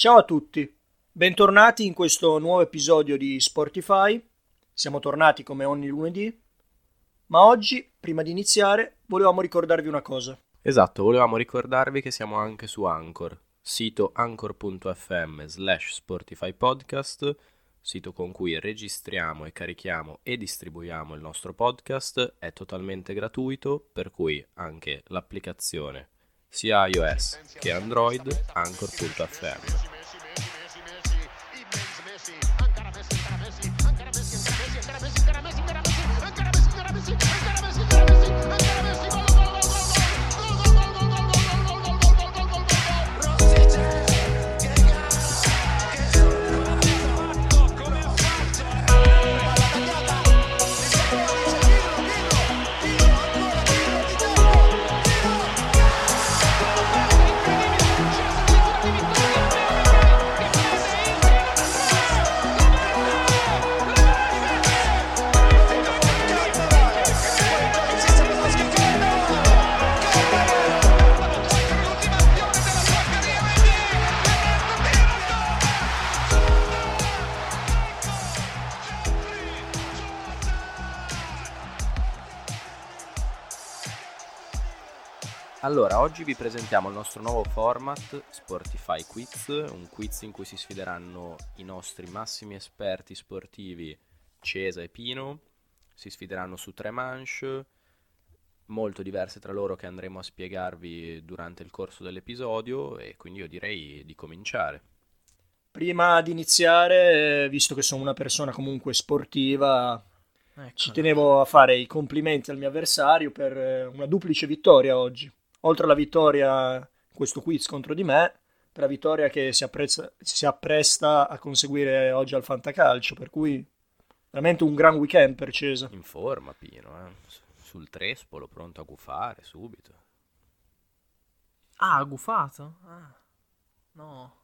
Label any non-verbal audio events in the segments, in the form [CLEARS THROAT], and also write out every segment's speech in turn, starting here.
Ciao a tutti, bentornati in questo nuovo episodio di Sportify. Siamo tornati come ogni lunedì, ma oggi, prima di iniziare, volevamo ricordarvi una cosa. Esatto, volevamo ricordarvi che siamo anche su Anchor, sito anchor.fm slash Sportify Podcast, sito con cui registriamo e carichiamo e distribuiamo il nostro podcast, è totalmente gratuito, per cui anche l'applicazione sia iOS che Android, anchor.fm. oggi vi presentiamo il nostro nuovo format Sportify Quiz, un quiz in cui si sfideranno i nostri massimi esperti sportivi Cesa e Pino, si sfideranno su tre manche molto diverse tra loro che andremo a spiegarvi durante il corso dell'episodio e quindi io direi di cominciare. Prima di iniziare, visto che sono una persona comunque sportiva, ecco. ci tenevo a fare i complimenti al mio avversario per eh, una duplice vittoria oggi oltre alla vittoria questo quiz contro di me, per la vittoria che si, apprezza, si appresta a conseguire oggi al Fantacalcio, per cui veramente un gran weekend per Cesa. In forma Pino, eh? sul trespolo, pronto a gufare subito. Ah, ha gufato? Ah, no.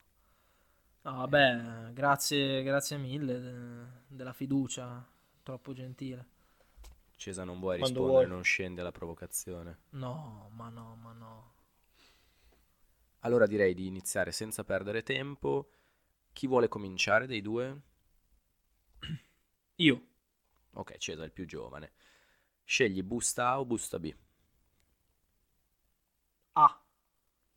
No, vabbè, grazie, grazie mille de- della fiducia, troppo gentile. Cesa non vuoi Quando rispondere, vuoi. non scende alla provocazione. No, ma no, ma no. Allora direi di iniziare senza perdere tempo. Chi vuole cominciare dei due? [CLEARS THROAT] Io. Ok, Cesa è il più giovane. Scegli busta A o busta B? A.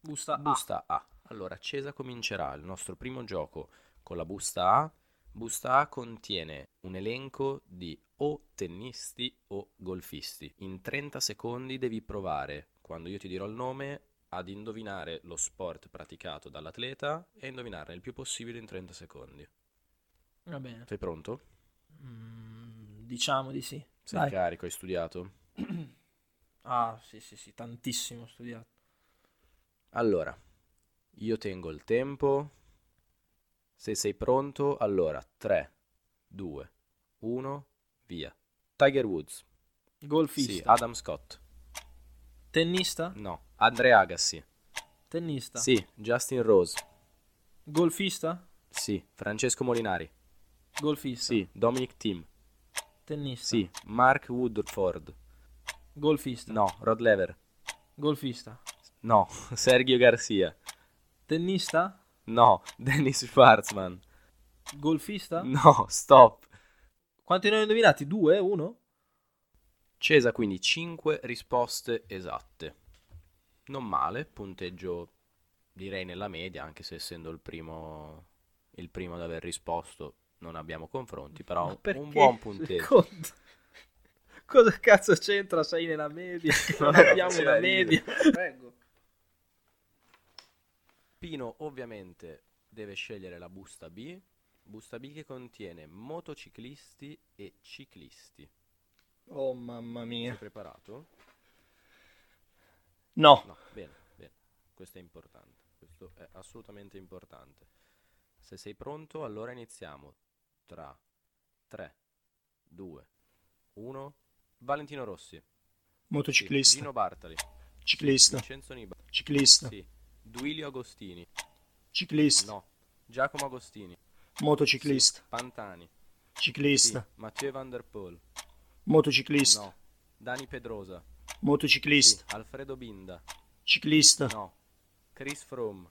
Busta, busta A. A. Allora, Cesa comincerà il nostro primo gioco con la busta A. Busta A contiene un elenco di o tennisti o golfisti. In 30 secondi devi provare, quando io ti dirò il nome, ad indovinare lo sport praticato dall'atleta e indovinarne il più possibile in 30 secondi. Va bene. Sei pronto? Mm, diciamo di sì. Sei Vai. carico, hai studiato? [CLEARS THROAT] ah, sì, sì, sì, tantissimo ho studiato. Allora, io tengo il tempo. Se sei pronto, allora 3, 2, 1, Via. Tiger Woods. Golfista. Sì. Adam Scott. Tennista? No. Andre Agassi. Tennista. Sì. Justin Rose. Golfista? Sì. Francesco Molinari. Golfista. Sì. Dominic Thiem. Tennista. Sì. Mark Woodford. Golfista. No. Rod Lever. Golfista. No. [LAUGHS] Sergio Garcia. Tennista? No. [LAUGHS] Dennis Schwarzman. Golfista? No. Stop. Quanti ne ho indovinati? Due? Uno? Cesa quindi 5 risposte esatte. Non male, punteggio direi nella media, anche se essendo il primo, il primo ad aver risposto non abbiamo confronti, però un buon punteggio. Cosa cazzo c'entra? Sei nella media? [LAUGHS] Non abbiamo una media. Prego. Pino ovviamente deve scegliere la busta B busta B che contiene motociclisti e ciclisti. Oh mamma mia. Sei preparato? No. No, bene, bene. Questo è importante. Questo è assolutamente importante. Se sei pronto, allora iniziamo. Tra 3, 2, 1. Valentino Rossi. Motociclista. Sì. Gino Bartali. Ciclista. Vincenzo Niba. Ciclista. Sì. Duilio Agostini. Ciclista. No. Giacomo Agostini. Motociclista. Sì. Pantani. Ciclista. Sì. Mathieu Van Der Poel. Motociclista. No. Dani Pedrosa. Motociclista. Sì. Alfredo Binda. Ciclista. No. Chris Froome.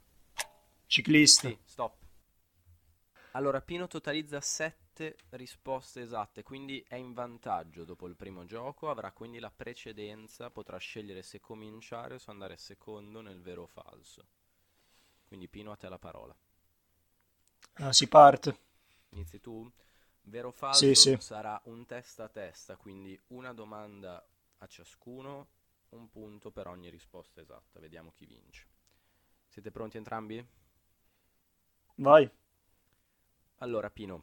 Ciclista. Sì, stop. Allora, Pino totalizza 7 risposte esatte, quindi è in vantaggio dopo il primo gioco, avrà quindi la precedenza, potrà scegliere se cominciare o se andare secondo nel vero o falso. Quindi Pino a te la parola. Ah, si parte. Inizi tu? Vero o falso Sì, sì. sarà un testa a testa, quindi una domanda a ciascuno, un punto per ogni risposta esatta. Vediamo chi vince. Siete pronti entrambi? Vai. Allora, Pino,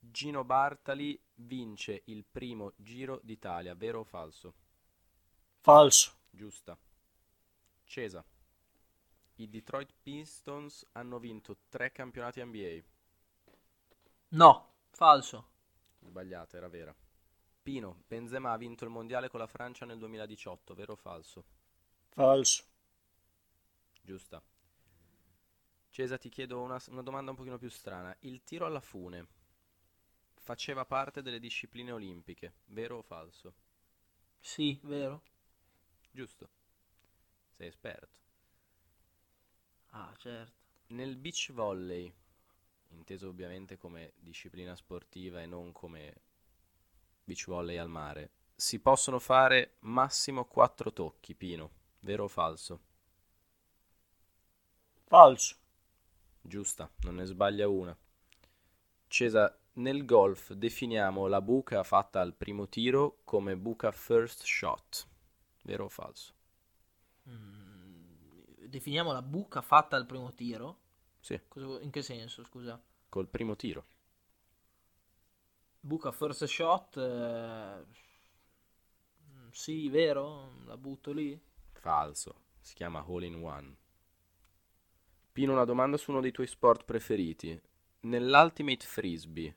Gino Bartali vince il primo Giro d'Italia, vero o falso? Falso. Giusta. Cesa. I Detroit Pistons hanno vinto tre campionati NBA. No, falso. Sbagliata, era vera. Pino, Benzema ha vinto il mondiale con la Francia nel 2018, vero o falso? Falso. Giusta. Cesa, ti chiedo una, una domanda un pochino più strana. Il tiro alla fune faceva parte delle discipline olimpiche, vero o falso? Sì, vero? Giusto. Sei esperto. Ah, certo. Nel beach volley, inteso ovviamente come disciplina sportiva e non come beach volley al mare, si possono fare massimo 4 tocchi, Pino, vero o falso? Falso. Giusta, non ne sbaglia una. Cesa, nel golf definiamo la buca fatta al primo tiro come buca first shot, vero o falso? Mm, definiamo la buca fatta al primo tiro. Sì, Cosa- in che senso, scusa? col primo tiro. Buca first shot. eh, mm, Sì, vero? La butto lì? Falso, si chiama hole in one. Pino, una domanda su uno dei tuoi sport preferiti. Nell'Ultimate Frisbee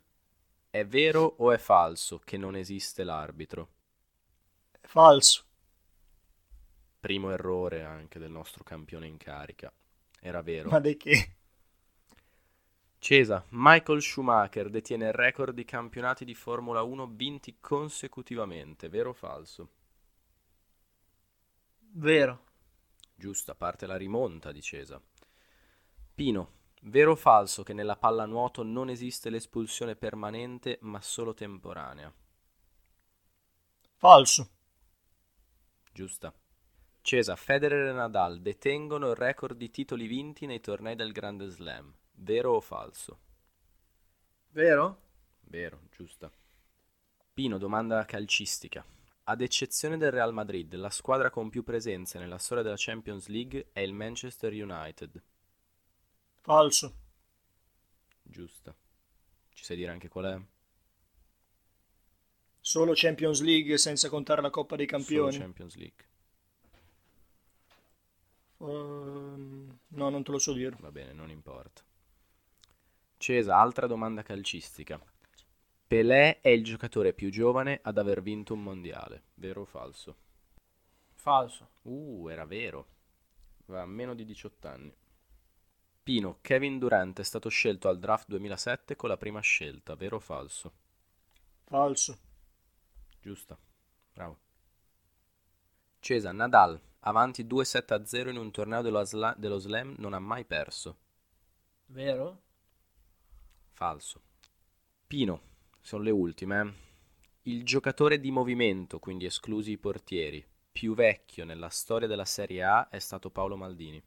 è vero o è falso che non esiste l'arbitro? Falso. Primo errore anche del nostro campione in carica. Era vero. Ma di che? Cesa, Michael Schumacher detiene il record di campionati di Formula 1 vinti consecutivamente, vero o falso? Vero. Giusta, parte la rimonta di Cesa. Pino, vero o falso che nella pallanuoto non esiste l'espulsione permanente ma solo temporanea? Falso. Giusta. Cesa, Federer e Nadal detengono il record di titoli vinti nei tornei del Grande Slam, vero o falso? Vero? Vero, giusta. Pino, domanda calcistica. Ad eccezione del Real Madrid, la squadra con più presenze nella storia della Champions League è il Manchester United. Falso. Giusta. Ci sai dire anche qual è? Solo Champions League senza contare la Coppa dei Solo Campioni. Champions League. Ehm, no, non te lo so dire. Va bene, non importa. Cesa, altra domanda calcistica. Pelé è il giocatore più giovane ad aver vinto un mondiale, vero o falso? Falso. Uh, era vero. Va a meno di 18 anni. Pino, Kevin Durant è stato scelto al draft 2007 con la prima scelta, vero o falso? Falso. Giusta. Bravo. Cesa, Nadal, avanti 2-7-0 in un torneo dello, Asla- dello Slam, non ha mai perso. Vero? Falso. Pino, sono le ultime. eh. Il giocatore di movimento, quindi esclusi i portieri, più vecchio nella storia della Serie A è stato Paolo Maldini.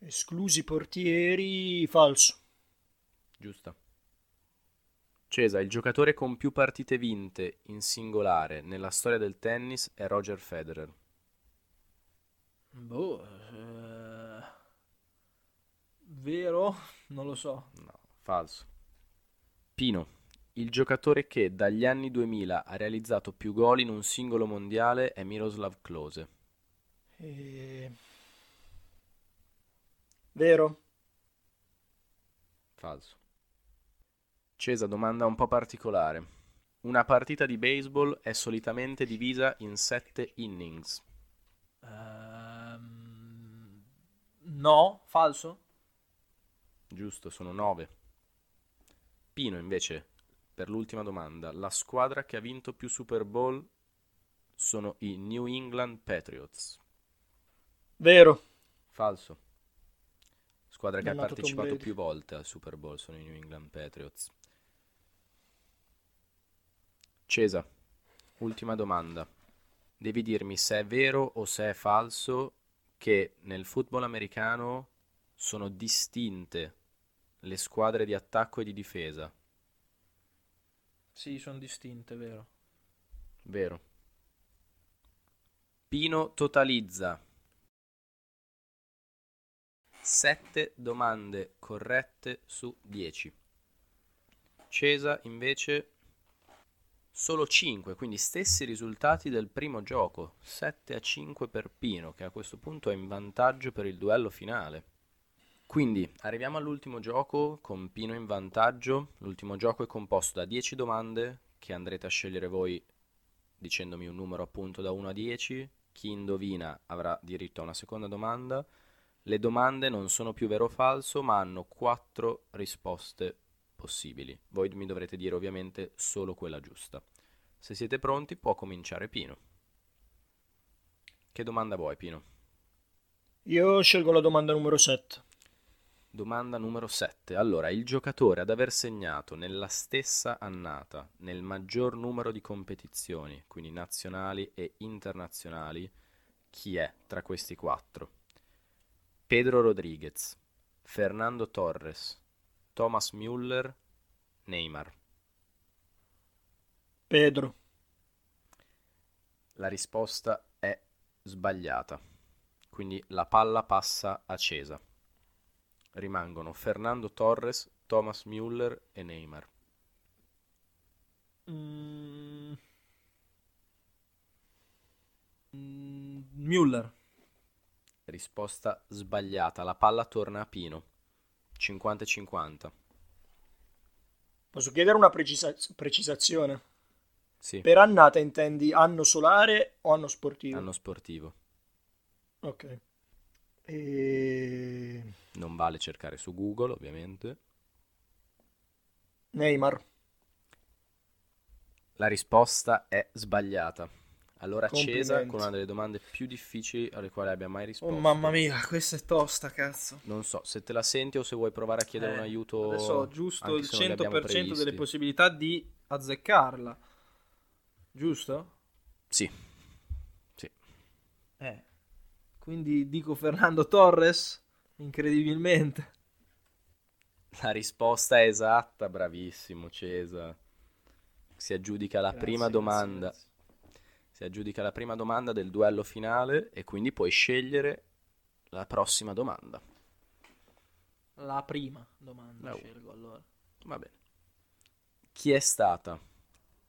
Esclusi portieri. Falso. Giusta. Cesa, il giocatore con più partite vinte in singolare nella storia del tennis è Roger Federer. Boh. eh, Vero? Non lo so. No, falso. Pino, il giocatore che dagli anni 2000 ha realizzato più gol in un singolo mondiale è Miroslav Klose. E... Vero? Falso. Cesa, domanda un po' particolare. Una partita di baseball è solitamente divisa in sette innings. Ehm, No, falso? Giusto, sono nove. Pino, invece, per l'ultima domanda, la squadra che ha vinto più Super Bowl sono i New England Patriots. Vero? Falso. Squadra che ha partecipato più volte al Super Bowl sono i New England Patriots. Cesa, ultima domanda. Devi dirmi se è vero o se è falso che nel football americano sono distinte le squadre di attacco e di difesa. Sì, sono distinte, vero? Vero. Pino totalizza 7 domande corrette su 10. Cesa invece solo 5, quindi stessi risultati del primo gioco, 7 a 5 per Pino che a questo punto è in vantaggio per il duello finale. Quindi arriviamo all'ultimo gioco con Pino in vantaggio. L'ultimo gioco è composto da 10 domande che andrete a scegliere voi dicendomi un numero appunto da 1 a 10. Chi indovina avrà diritto a una seconda domanda. Le domande non sono più vero o falso, ma hanno 4 risposte possibili. Voi mi dovrete dire ovviamente solo quella giusta. Se siete pronti, può cominciare Pino. Che domanda vuoi, Pino? Io scelgo la domanda numero 7. Domanda numero 7. Allora, il giocatore ad aver segnato nella stessa annata, nel maggior numero di competizioni, quindi nazionali e internazionali, chi è tra questi quattro? Pedro Rodriguez, Fernando Torres, Thomas Müller, Neymar. Pedro. La risposta è sbagliata, quindi la palla passa a Cesa. Rimangono Fernando Torres, Thomas Müller e Neymar. Mm. Mm, Müller. Risposta sbagliata, la palla torna a Pino. 50-50. Posso chiedere una precisa- precisazione? Sì, Per annata intendi anno solare o anno sportivo? anno sportivo. Ok. E... Non vale cercare su Google, ovviamente. Neymar. La risposta è sbagliata. Allora Cesa con una delle domande più difficili alle quali abbia mai risposto. Oh mamma mia, questa è tosta, cazzo. Non so se te la senti o se vuoi provare a chiedere un Eh, aiuto. Adesso ho giusto il se non li abbiamo 100% delle possibilità di azzeccarla. Giusto? Sì. Sì. Eh. Quindi dico Fernando Torres, incredibilmente. La risposta è esatta, bravissimo Cesa. Si aggiudica la Grazie, prima grazie, domanda. grazie. Si aggiudica la prima domanda del duello finale e quindi puoi scegliere la prossima domanda. La prima domanda Oh. scelgo allora. Va bene. Chi è stata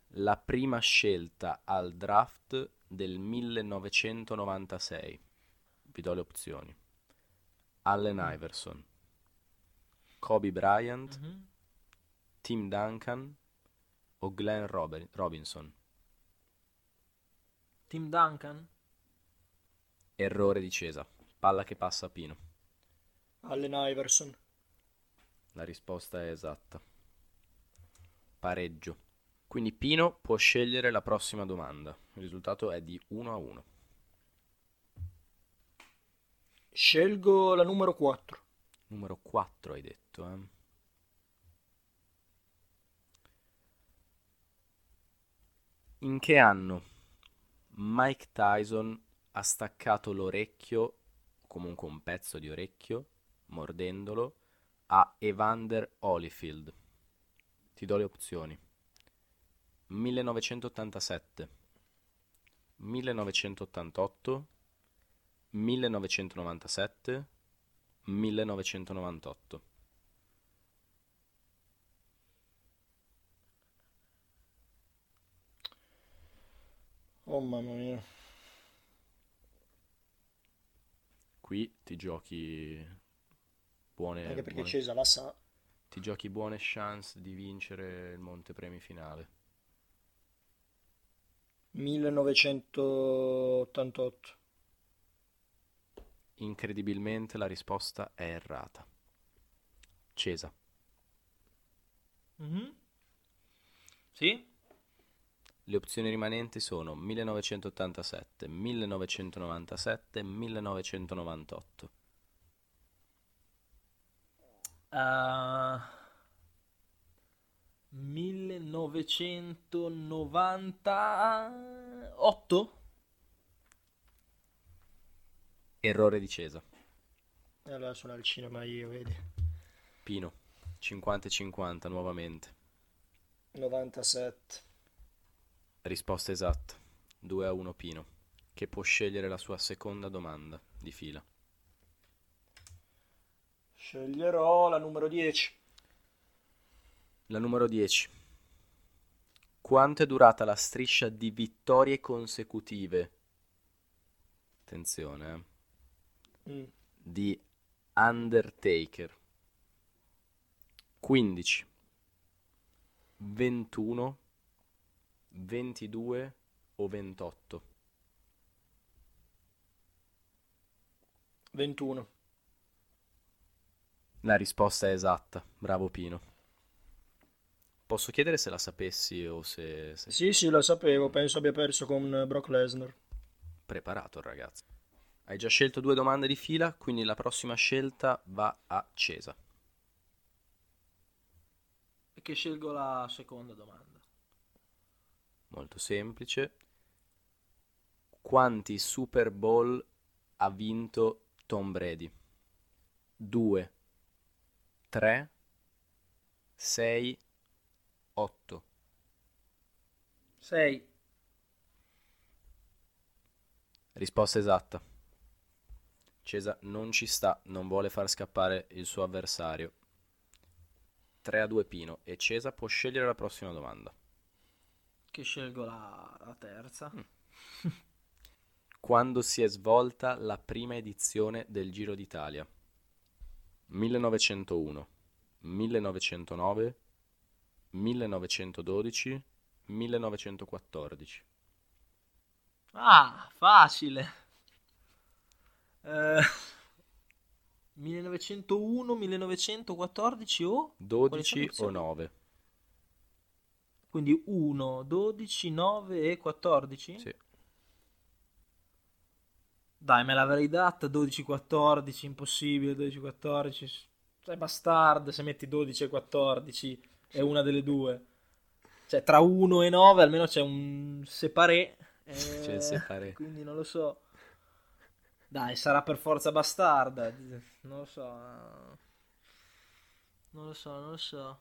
la prima scelta al draft del 1996? Vi do le opzioni. Allen Iverson, Kobe Bryant, Mhm. Tim Duncan o Glenn Robe- Robinson? Tim Duncan? Errore di Cesa. Palla che passa a Pino. Allen Iverson. La risposta è esatta. Pareggio. Quindi Pino può scegliere la prossima domanda. Il risultato è di 1 a 1. Scelgo la numero 4. Numero 4 hai detto, eh? In che anno Mike Tyson ha staccato l'orecchio, comunque un pezzo di orecchio, mordendolo, a Evander Holyfield? Ti do le opzioni. 1987, 1988, 1997, 1998. Oh mamma mia. Qui ti giochi buone, Anche perché buone- Cesa la sa. ti giochi buone chance di vincere il montepremi finale. 1988. Incredibilmente la risposta è errata. Cesa. Mhm. Sì? Le opzioni rimanenti sono 1987, 1997 e 1998. Uh, 1998? Errore di Cesa. E allora sono al cinema io, vedi. Pino, 50-50 nuovamente. 97. Risposta esatta. 2 a 1 Pino, che può scegliere la sua seconda domanda di fila. Sceglierò la numero 10. La numero 10. Quanto è durata la striscia di vittorie consecutive? Attenzione, eh. Mm. Di Undertaker. 15, 21, 22 o 28? 21. La risposta è esatta. Bravo Pino. Posso chiedere se la sapessi o se sei Sì, sì, lo sapevo. Penso abbia perso con Brock Lesnar. preparato ragazzo. Hai già scelto due domande di fila, quindi la prossima scelta va a Cesa. E che scelgo la seconda domanda. Molto semplice. Quanti Super Bowl ha vinto Tom Brady? 2, 3, 6, 8. 6. Risposta esatta. Cesa non ci sta, non vuole far scappare il suo avversario. 3 a 2 Pino e Cesa può scegliere la prossima domanda. Che scelgo la, la terza. [LAUGHS] Quando si è svolta la prima edizione del Giro d'Italia? 1901, 1909, 1912, 1914. Ah, facile. Eh, 1901, 1914 o? 12 o opzioni? 9? Quindi 1, 12, 9 e 14? Sì. Dai, me l'avrei data 12, 14, impossibile 12, 14. Sei bastard se metti 12 e 14 è una delle due. Cioè tra 1 e 9 almeno c'è un separé. eh, [LAUGHS] C'è il separé. Quindi non lo so. Dai, sarà per forza bastarda. Non lo so. Non lo so, non lo so.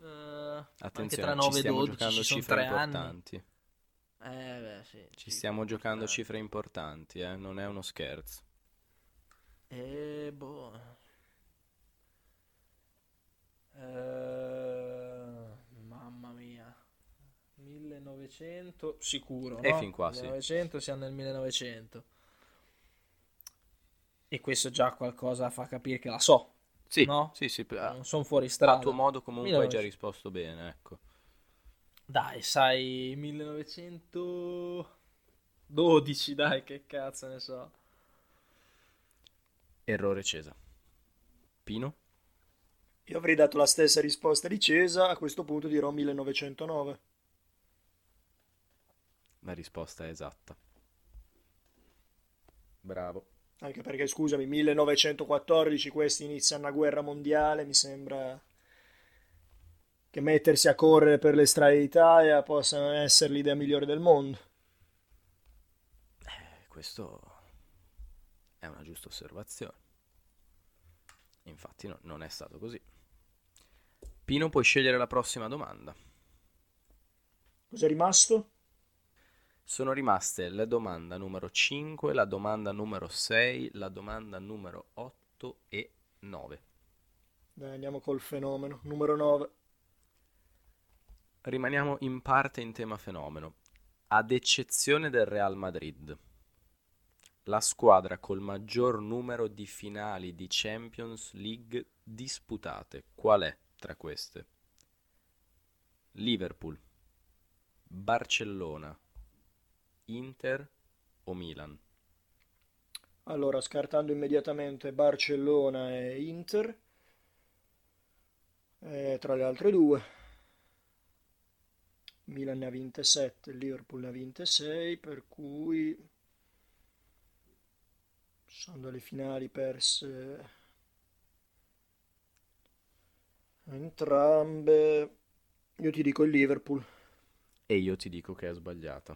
Anche Attenzione, tra ci 9 e stiamo 12 giocando ci cifre 3 anni. importanti. Eh beh, sì. Ci stiamo giocando Eh. cifre importanti, eh? Non è uno scherzo. Eh, boh. Eh, mamma mia. 1900 sicuro, E no? fin qua, sì. 1900 siamo nel 1900. E questo già qualcosa fa capire che la so, Sì, No? sì, sì. A, non sono fuori a strada. tuo modo comunque hai già 1900. risposto bene, ecco. Dai, sai 1912, dai, che cazzo ne so. Errore Cesa. Pino? Io avrei dato la stessa risposta di Cesa, a questo punto dirò 1909. La risposta è esatta. Bravo. Anche perché, scusami, 1914 questi iniziano una guerra mondiale, mi sembra che mettersi a correre per le strade d'Italia possa essere l'idea migliore del mondo. Eh, questo è una giusta osservazione. Infatti no- non è stato così. Pino, puoi scegliere la prossima domanda. Cos'è rimasto? Sono rimaste la domanda numero 5, la domanda numero 6, la domanda numero 8 e 9. Dai, andiamo col fenomeno. Numero 9. Rimaniamo in parte in tema fenomeno, ad eccezione del Real Madrid. La squadra col maggior numero di finali di Champions League disputate, qual è tra queste? Liverpool, Barcellona, Inter o Milan? Allora, scartando immediatamente Barcellona e Inter, eh, tra le altre due, Milan ne ha vinte 7, Liverpool ne ha vinte 6, per cui sono delle finali perse Entrambe. Io ti dico il Liverpool. E io ti dico che è sbagliata.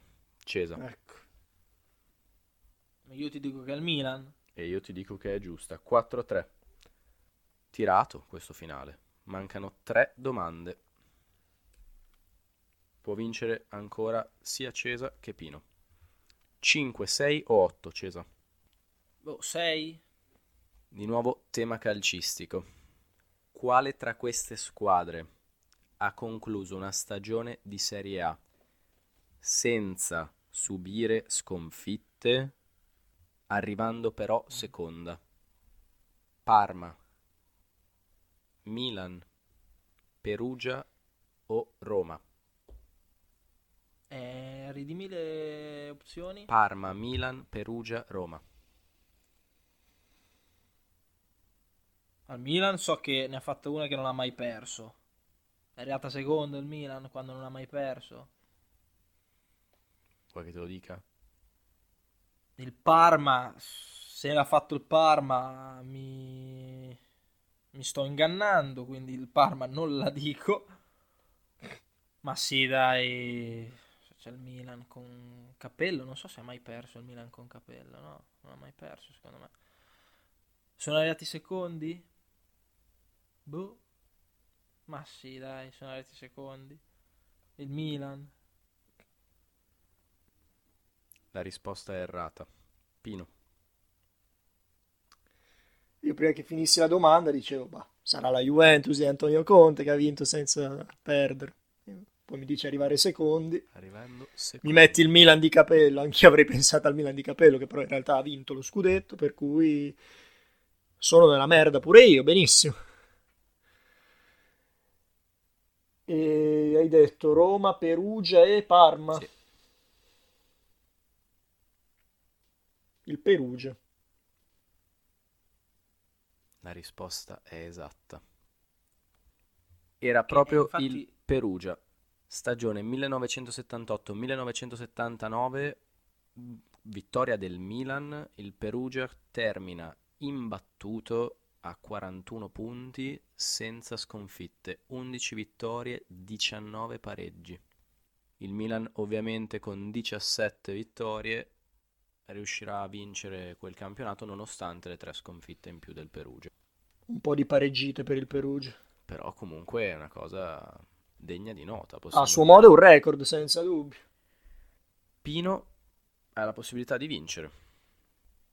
Cesa. Ecco. Io ti dico che è il Milan. E io ti dico che è giusta. 4-3. Tirato questo finale. Mancano tre domande. Può vincere ancora sia Cesa che Pino. 5, 6 o 8, Cesa? Boh, 6? Di nuovo tema calcistico. Quale tra queste squadre ha concluso una stagione di Serie A senza subire sconfitte, arrivando però seconda? Parma, Milan, Perugia o Roma? Eh, ridimi le opzioni. Parma, Milan, Perugia, Roma. Al Milan so che ne ha fatta una che non ha mai perso. È arrivata seconda il Milan quando non ha mai perso. Vuoi che te lo dica? Il Parma, se l'ha fatto il Parma mi... mi sto ingannando, quindi il Parma non la dico. Ma sì, dai, c'è il Milan con Capello, non so se ha mai perso il Milan con Capello, no? Non ha mai perso, secondo me. Sono arrivati secondi? Boh. Ma sì, dai, sono arrivati secondi. Il Milan. La risposta è errata. Pino. Io prima che finissi la domanda dicevo, bah, sarà la Juventus di Antonio Conte che ha vinto senza perdere. Poi mi dice arrivare secondi. Arrivando secondi. Mi metti il Milan di Capello, anch'io avrei pensato al Milan di Capello che però in realtà ha vinto lo scudetto, per cui sono nella merda pure io, benissimo. E hai detto Roma, Perugia e Parma. Sì. Il Perugia. La risposta è esatta. Era proprio infatti- il Perugia. Stagione 1978-1979, vittoria del Milan. Il Perugia termina imbattuto a 41 punti, senza sconfitte, 11 vittorie, 19 pareggi. Il Milan ovviamente con 17 vittorie riuscirà a vincere quel campionato nonostante le tre sconfitte in più del Perugia. Un po' di pareggite per il Perugia. Però comunque è una cosa degna di nota. A suo dire. modo è un record, senza dubbio. Pino ha la possibilità di vincere.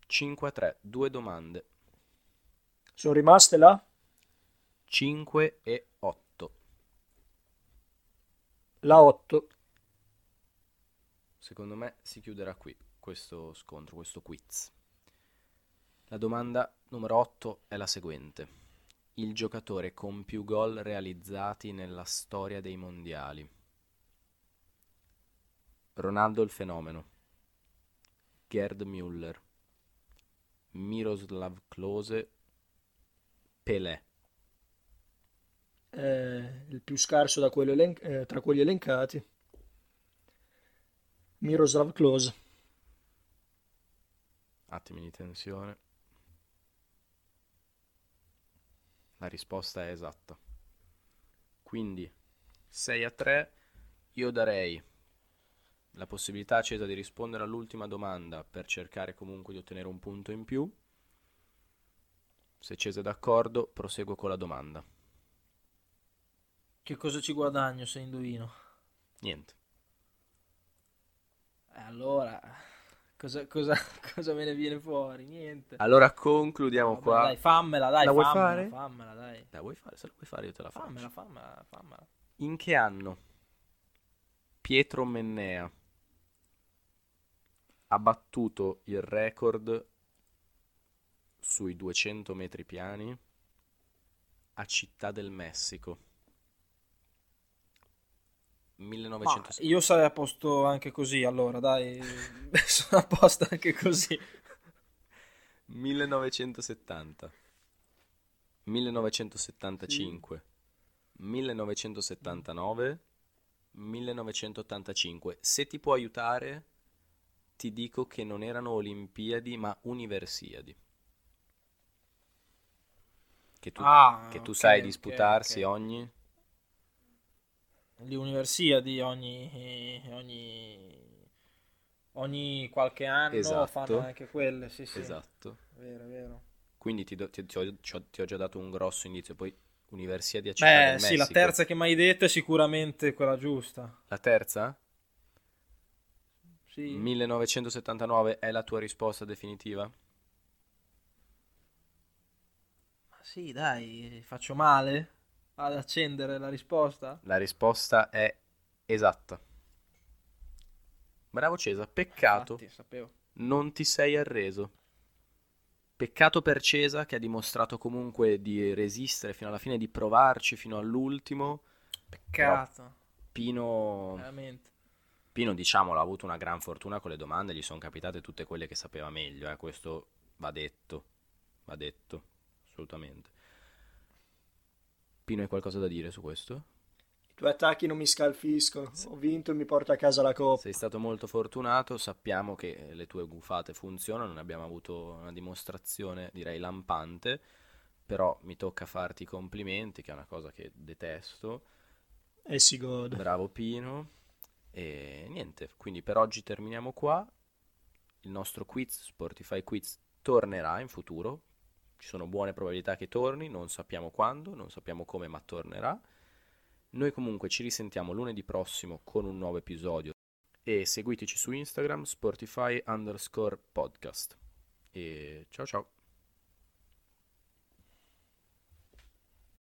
5 a 3, due domande. Sono rimaste là 5 e 8. la 8. Secondo me si chiuderà qui questo scontro, questo quiz. La domanda numero 8 è la seguente. Il giocatore con più gol realizzati nella storia dei mondiali. Ronaldo il fenomeno. Gerd Müller. Miroslav Klose. Pelé. Eh, il più scarso elen- eh, tra quelli elencati. Miroslav Klose. Attimi di tensione. La risposta è esatta. Quindi 6 a 3 io darei la possibilità accesa di rispondere all'ultima domanda per cercare comunque di ottenere un punto in più. Se Cesa è d'accordo, proseguo con la domanda. Che cosa ci guadagno se indovino? Niente. Eh, allora, cosa, cosa, [LAUGHS] cosa me ne viene fuori? Niente. Allora concludiamo Vabbè, qua. Dai, fammela, dai, La vuoi fammela, fare? fammela, dai. La vuoi fare? Se la vuoi fare io te la faccio. Fammela, fammela, fammela. In che anno Pietro Mennea ha battuto il record sui 200 metri piani a Città del Messico? Ma 1960. io sarei a posto anche così, allora, dai. [LAUGHS] [LAUGHS] Sono a posto anche così. 1970, 1975, 1979, 1985. Se ti può aiutare, ti dico che non erano Olimpiadi ma Universiadi. che tu, Ah, che tu ok, sai disputarsi ok. ogni... Le universiadi ogni, ogni, ogni qualche anno Esatto. fanno anche quelle, sì, sì. Esatto. Vero, vero. Quindi ti, do- ti- ti ho, ti ho già dato un grosso indizio, poi Universiadi a Città Beh, del sì, la terza che mi hai detto è sicuramente quella giusta. La terza? Sì. 1979 è la tua risposta definitiva? Ma sì, dai, faccio male ad accendere la risposta? La risposta è esatta. Bravo Cesa, peccato, Infatti, sapevo. non ti sei arreso. Peccato per Cesa che ha dimostrato comunque di resistere fino alla fine, di provarci fino all'ultimo. Peccato, Pino, veramente. Pino, diciamolo, ha avuto una gran fortuna con le domande, gli sono capitate tutte quelle che sapeva meglio, eh, questo va detto, va detto, assolutamente. Pino, hai qualcosa da dire su questo? I tuoi attacchi non mi scalfiscono. Ho vinto e mi porto a casa la coppa. Sei stato molto fortunato, sappiamo che le tue gufate funzionano, ne abbiamo avuto una dimostrazione, direi, lampante, però mi tocca farti i complimenti, che è una cosa che detesto. E si gode. Bravo Pino. E niente, quindi per oggi terminiamo qua. Il nostro quiz, Spotify Quiz, tornerà in futuro. Ci sono buone probabilità che torni, non sappiamo quando, non sappiamo come, ma tornerà. Noi comunque ci risentiamo lunedì prossimo con un nuovo episodio e seguiteci su Instagram Spotify underscore podcast. E ciao ciao.